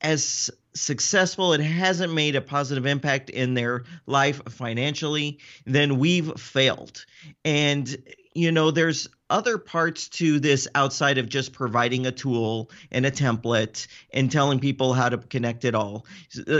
Speaker 2: as successful, it hasn't made a positive impact in their life financially, then we've failed. And you know, there's other parts to this outside of just providing a tool and a template and telling people how to connect it all.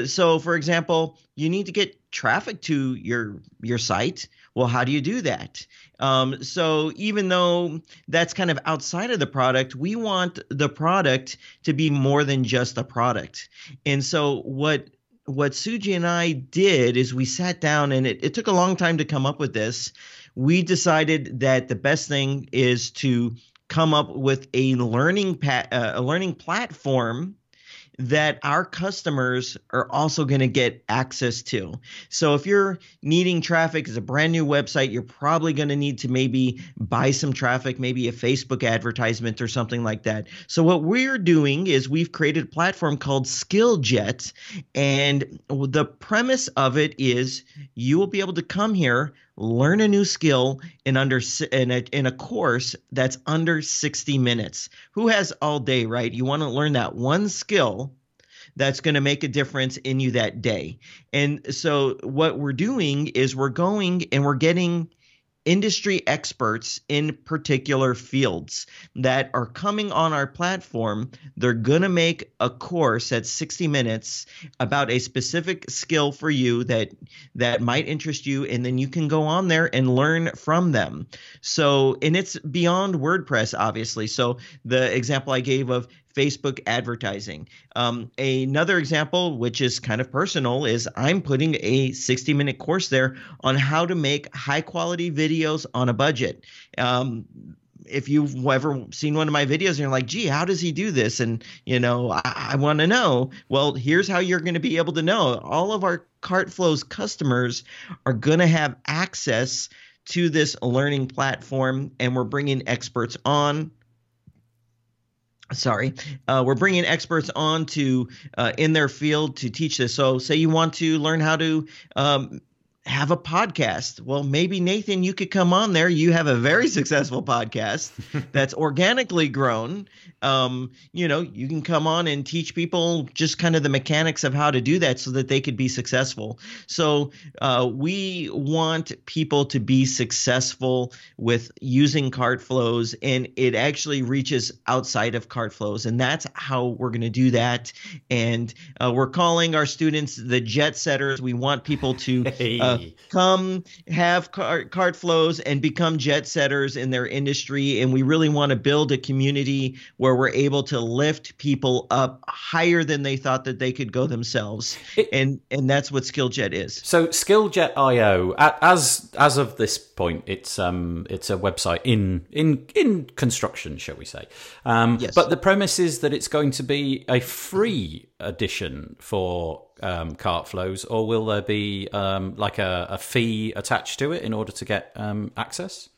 Speaker 2: So, for example, you need to get traffic to your your site. Well, how do you do that? Um, so even though that's kind of outside of the product, we want the product to be more than just a product. And so what what Sujay and I did is we sat down and it, it took a long time to come up with this we decided that the best thing is to come up with a learning pa- uh, a learning platform that our customers are also going to get access to. So if you're needing traffic as a brand new website, you're probably going to need to maybe buy some traffic, maybe a Facebook advertisement or something like that. So what we're doing is we've created a platform called SkillJet and the premise of it is you will be able to come here learn a new skill in under in a, in a course that's under 60 minutes. Who has all day right? You want to learn that one skill that's going to make a difference in you that day. And so what we're doing is we're going and we're getting industry experts in particular fields that are coming on our platform. They're going to make a course at 60 minutes about a specific skill for you that that might interest you and then you can go on there and learn from them. So, and it's beyond WordPress obviously. So, the example I gave of Facebook advertising. Um, another example, which is kind of personal, is I'm putting a 60 minute course there on how to make high quality videos on a budget. Um, if you've ever seen one of my videos and you're like, gee, how does he do this? And, you know, I, I want to know. Well, here's how you're going to be able to know. All of our CartFlows customers are going to have access to this learning platform, and we're bringing experts on sorry uh, we're bringing experts on to uh, in their field to teach this. So say you want to learn how to um, have a podcast. Well, maybe Nathan, you could come on there. You have a very successful podcast that's organically grown. Um, you know, you can come on and teach people just kind of the mechanics of how to do that so that they could be successful. So uh, we want people to be successful with using cart flows, and it actually reaches outside of cart flows, and that's how we're going to do that. And uh, we're calling our students the jet setters. We want people to. Uh, come have cart, cart flows and become jet setters in their industry. And we really want to build a community where we're able to lift people up higher than they thought that they could go themselves. It, and and that's what SkillJet is.
Speaker 1: So SkillJet.io, as as of this point, it's um it's a website in in in construction, shall we say? Um, yes. But the premise is that it's going to be a free edition for um, cart flows, or will there be um, like a, a, fee attached to it in order to get um, access?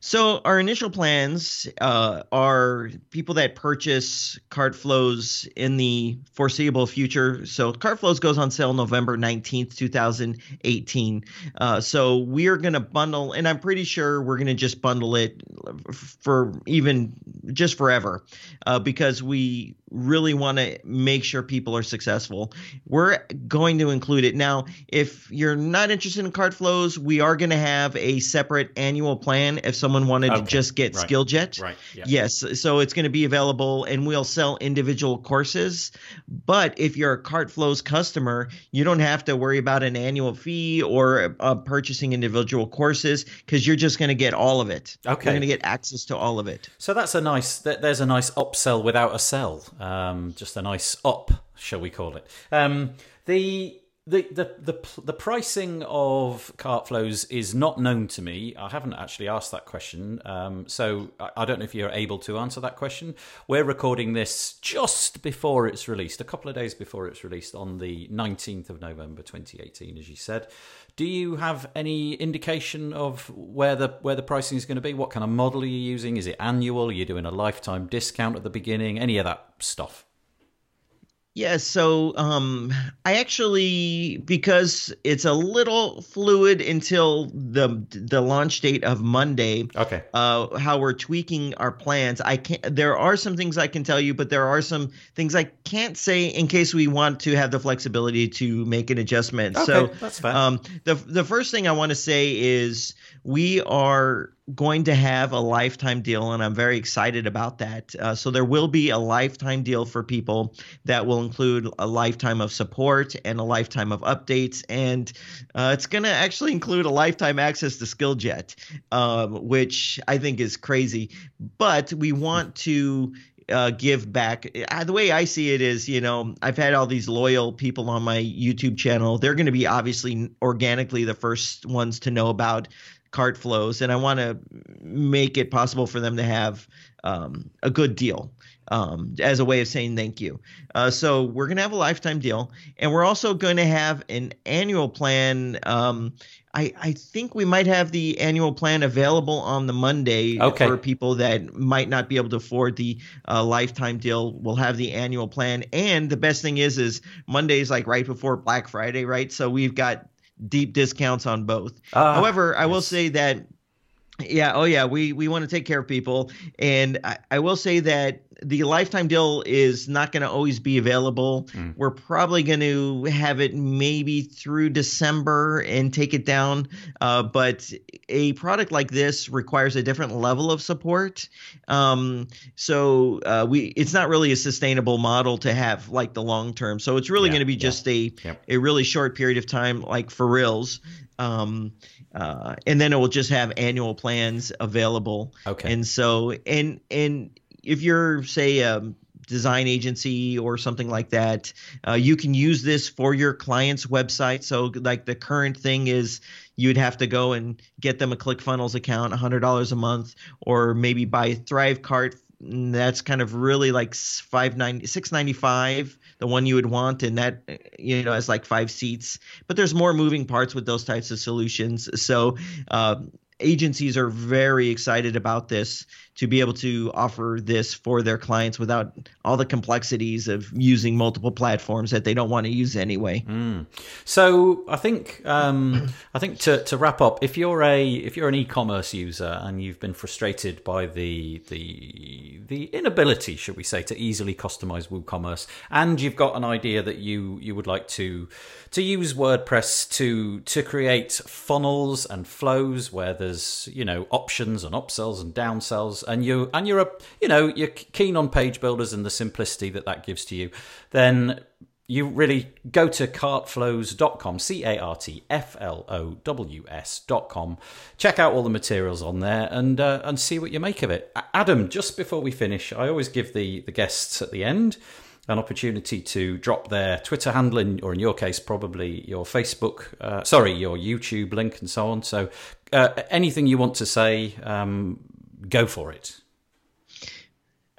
Speaker 2: So our initial plans uh, are people that purchase cart flows in the foreseeable future. So cart flows goes on sale November 19th, 2018. Uh, so we are going to bundle, and I'm pretty sure we're going to just bundle it for even just forever uh, because we really want to make sure people are successful. We're going to include it. Now, if you're not interested in cart flows, we are going to have a separate annual plan if someone wanted okay. to just get right. SkillJet.
Speaker 1: Right. Yeah.
Speaker 2: Yes. So it's going to be available and we'll sell individual courses. But if you're a cart flows customer, you don't have to worry about an annual fee or uh, purchasing individual courses because you're just going to get all of it.
Speaker 1: Okay.
Speaker 2: You're going to get access to all of it.
Speaker 1: So that's a nice, there's a nice upsell without a sell um, just a nice up, shall we call it? Um, the the, the the the pricing of cart flows is not known to me. I haven't actually asked that question, um, so I, I, don't know if you're able to answer that question. We're recording this just before it's released, a couple of days before it's released on the 19th of November, 2018, as you said. Do you have any indication of where the where the pricing is going to be? What kind of model are you using? Is it annual? Are you doing a lifetime discount at the beginning? Any of that stuff?
Speaker 2: Yeah, so um, I actually because it's a little fluid until the the launch date of Monday.
Speaker 1: Okay.
Speaker 2: Uh, how we're tweaking our plans. I can't. There are some things I can tell you, but there are some things I can't say in case we want to have the flexibility to make an adjustment.
Speaker 1: Okay,
Speaker 2: so
Speaker 1: that's fine. Um,
Speaker 2: the the first thing I want to say is we are going to have a lifetime deal, and I'm very excited about that. Uh, so there will be a lifetime deal for people that will include a lifetime of support and a lifetime of updates, and uh, it's going to actually include a lifetime access to SkillJet, um, which I think is crazy. But we want to uh, give back. Uh, the way I see it is, you know, I've had all these loyal people on my YouTube channel. They're going to be obviously organically the first ones to know about cart flows, and I want to make it possible for them to have um, a good deal um, as a way of saying thank you. Uh, so we're going to have a lifetime deal, and we're also going to have an annual plan. Um, I, I think we might have the annual plan available on the Monday
Speaker 1: okay.
Speaker 2: for people that might not be able to afford the uh, lifetime deal. We'll have the annual plan, and the best thing is, is Monday's like right before Black Friday, right? So we've got deep discounts on both. Uh, However, I yes. will say that yeah, oh yeah, we we want to take care of people, and I, I will say that the lifetime deal is not going to always be available. Mm. We're probably going to have it maybe through December and take it down. Uh, but a product like this requires a different level of support. Um, so uh, we it's not really a sustainable model to have like the long term. So it's really yeah, going to be yeah. just a yep. a really short period of time, like for reals. Um, uh, and then it will just have annual plans available.
Speaker 1: Okay.
Speaker 2: And so and and if you're say a design agency or something like that, uh, you can use this for your client's website. So like the current thing is you'd have to go and get them a ClickFunnels account, $100 a month, or maybe buy ThriveCart. That's kind of really like five ninety six ninety five, the one you would want, and that you know has like five seats. But there's more moving parts with those types of solutions. So uh, agencies are very excited about this to be able to offer this for their clients without all the complexities of using multiple platforms that they don't want to use anyway.
Speaker 1: Mm. So I think um, I think to, to wrap up, if you're a if you're an e-commerce user and you've been frustrated by the the the inability, should we say, to easily customize WooCommerce, and you've got an idea that you you would like to to use WordPress to to create funnels and flows where there's you know options and upsells and downsells and you and you're a you know you're keen on page builders and the simplicity that that gives to you, then you really go to cartflows.com, C A R T F L O W S.com. Check out all the materials on there and uh, and see what you make of it. Adam, just before we finish, I always give the, the guests at the end an opportunity to drop their Twitter handle, in, or in your case, probably your Facebook, uh, sorry, your YouTube link and so on. So uh, anything you want to say, um, go for it.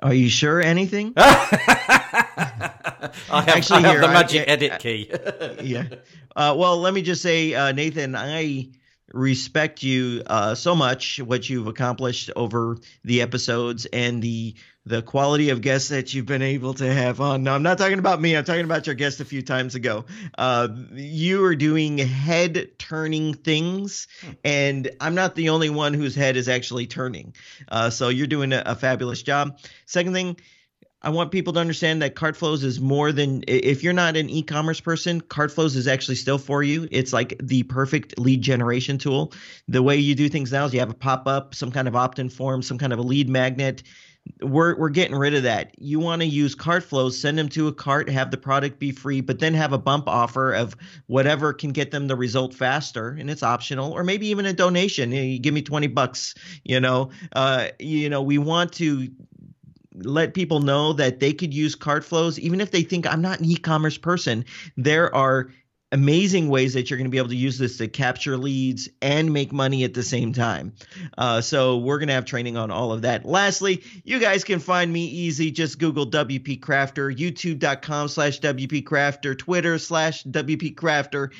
Speaker 2: Are you sure anything?
Speaker 1: I have, Actually, I have here, the magic I, edit key.
Speaker 2: yeah. Uh, well, let me just say, uh, Nathan, I respect you uh, so much what you've accomplished over the episodes and the the quality of guests that you've been able to have on. No, I'm not talking about me. I'm talking about your guest a few times ago. Uh, you are doing head turning things, and I'm not the only one whose head is actually turning. Uh, so you're doing a, a fabulous job. Second thing I want people to understand that CartFlows is more than if you're not an e-commerce person, CartFlows is actually still for you. It's like the perfect lead generation tool. The way you do things now is you have a pop-up, some kind of opt-in form, some kind of a lead magnet. We're we're getting rid of that. You want to use CartFlows, send them to a cart, have the product be free, but then have a bump offer of whatever can get them the result faster, and it's optional, or maybe even a donation. You, give me twenty bucks. You know, uh, you know, we want to let people know that they could use cart flows even if they think i'm not an e-commerce person there are amazing ways that you're going to be able to use this to capture leads and make money at the same time. Uh, so we're going to have training on all of that. Lastly you guys can find me easy. Just google wp crafter youtube.com slash wp crafter twitter slash wp crafter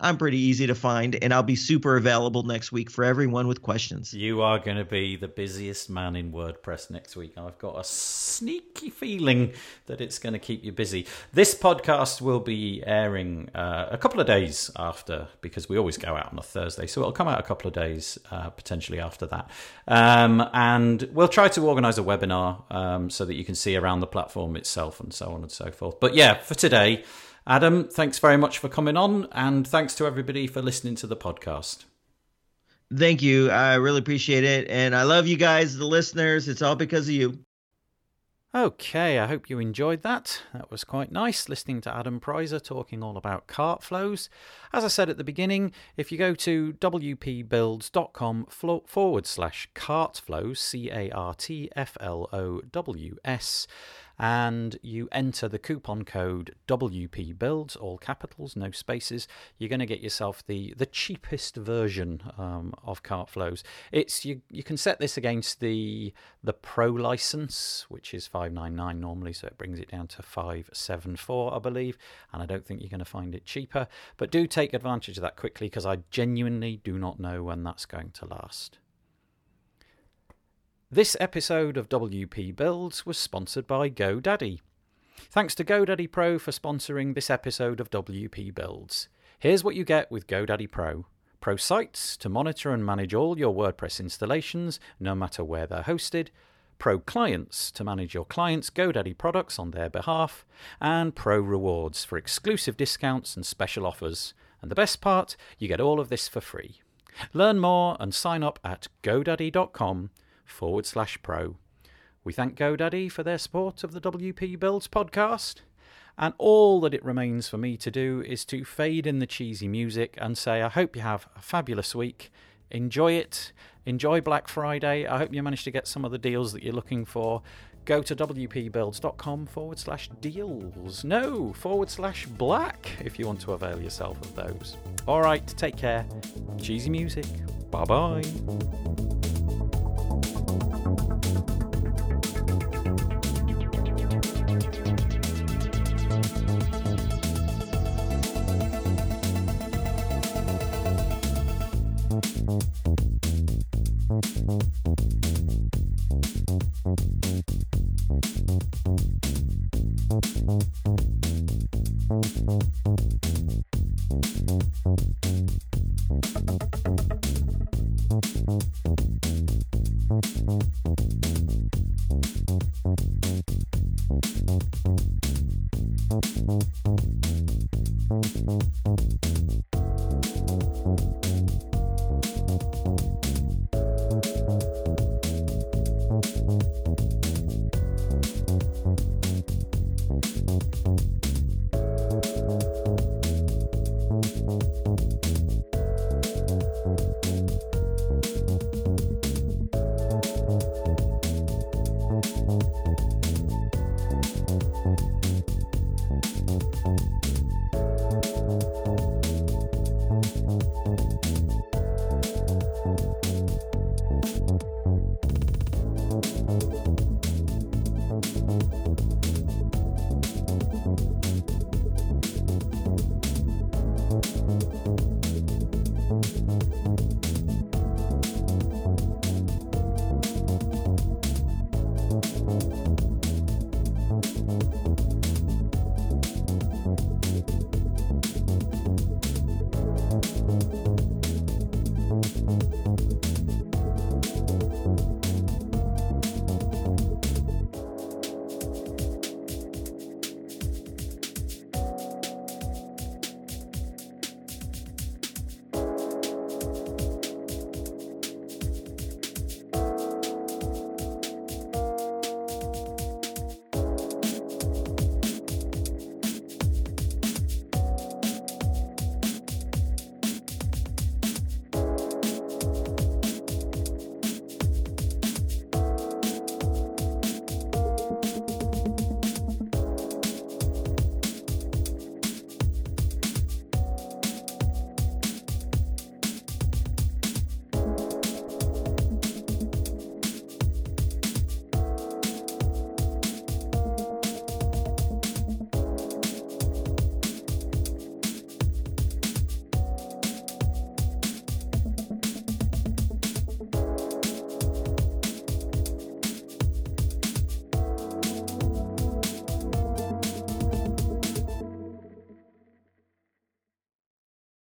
Speaker 2: I'm pretty easy to find, and I'll be super available next week for everyone with questions.
Speaker 1: You are going to be the busiest man in WordPress next week. I've got a sneaky feeling that it's going to keep you busy. This podcast will be airing uh, a couple of days after, because we always go out on a Thursday, so it'll come out a couple of days uh, potentially after that. Um, and we'll try to organize a webinar um, so that you can see around the platform itself and so on and so forth. But yeah, for today, Adam, thanks very much for coming on, and thanks to everybody for listening to the podcast.
Speaker 2: Thank you. I really appreciate it. And I love you guys, the listeners. It's all because of you.
Speaker 1: Okay, I hope you enjoyed that. That was quite nice listening to Adam Preiser talking all about cart flows. As I said at the beginning, if you go to wpbuilds.com forward slash cart flows, C A R T F L O W S, and you enter the coupon code WP Builds, all capitals, no spaces, you're going to get yourself the the cheapest version um, of Cartflows. It's you you can set this against the the Pro license, which is 599 normally, so it brings it down to 574, I believe, and I don't think you're going to find it cheaper. But do take advantage of that quickly because I genuinely do not know when that's going to last. This episode of WP Builds was sponsored by GoDaddy. Thanks to GoDaddy Pro for sponsoring this episode of WP Builds. Here's what you get with GoDaddy Pro Pro sites to monitor and manage all your WordPress installations, no matter where they're hosted. Pro clients to manage your clients' GoDaddy products on their behalf, and Pro rewards for exclusive discounts and special offers. And the best part, you get all of this for free. Learn more and sign up at godaddy.com forward slash pro. We thank GoDaddy for their support of the WP Builds podcast. And all that it remains for me to do is to fade in the cheesy music and say, I hope you have a fabulous week. Enjoy it. Enjoy Black Friday. I hope you managed to get some of the deals that you're looking for. Go to wpbuilds.com forward slash deals. No, forward slash black if you want to avail yourself of those. All right, take care. Cheesy music. Bye bye. Thank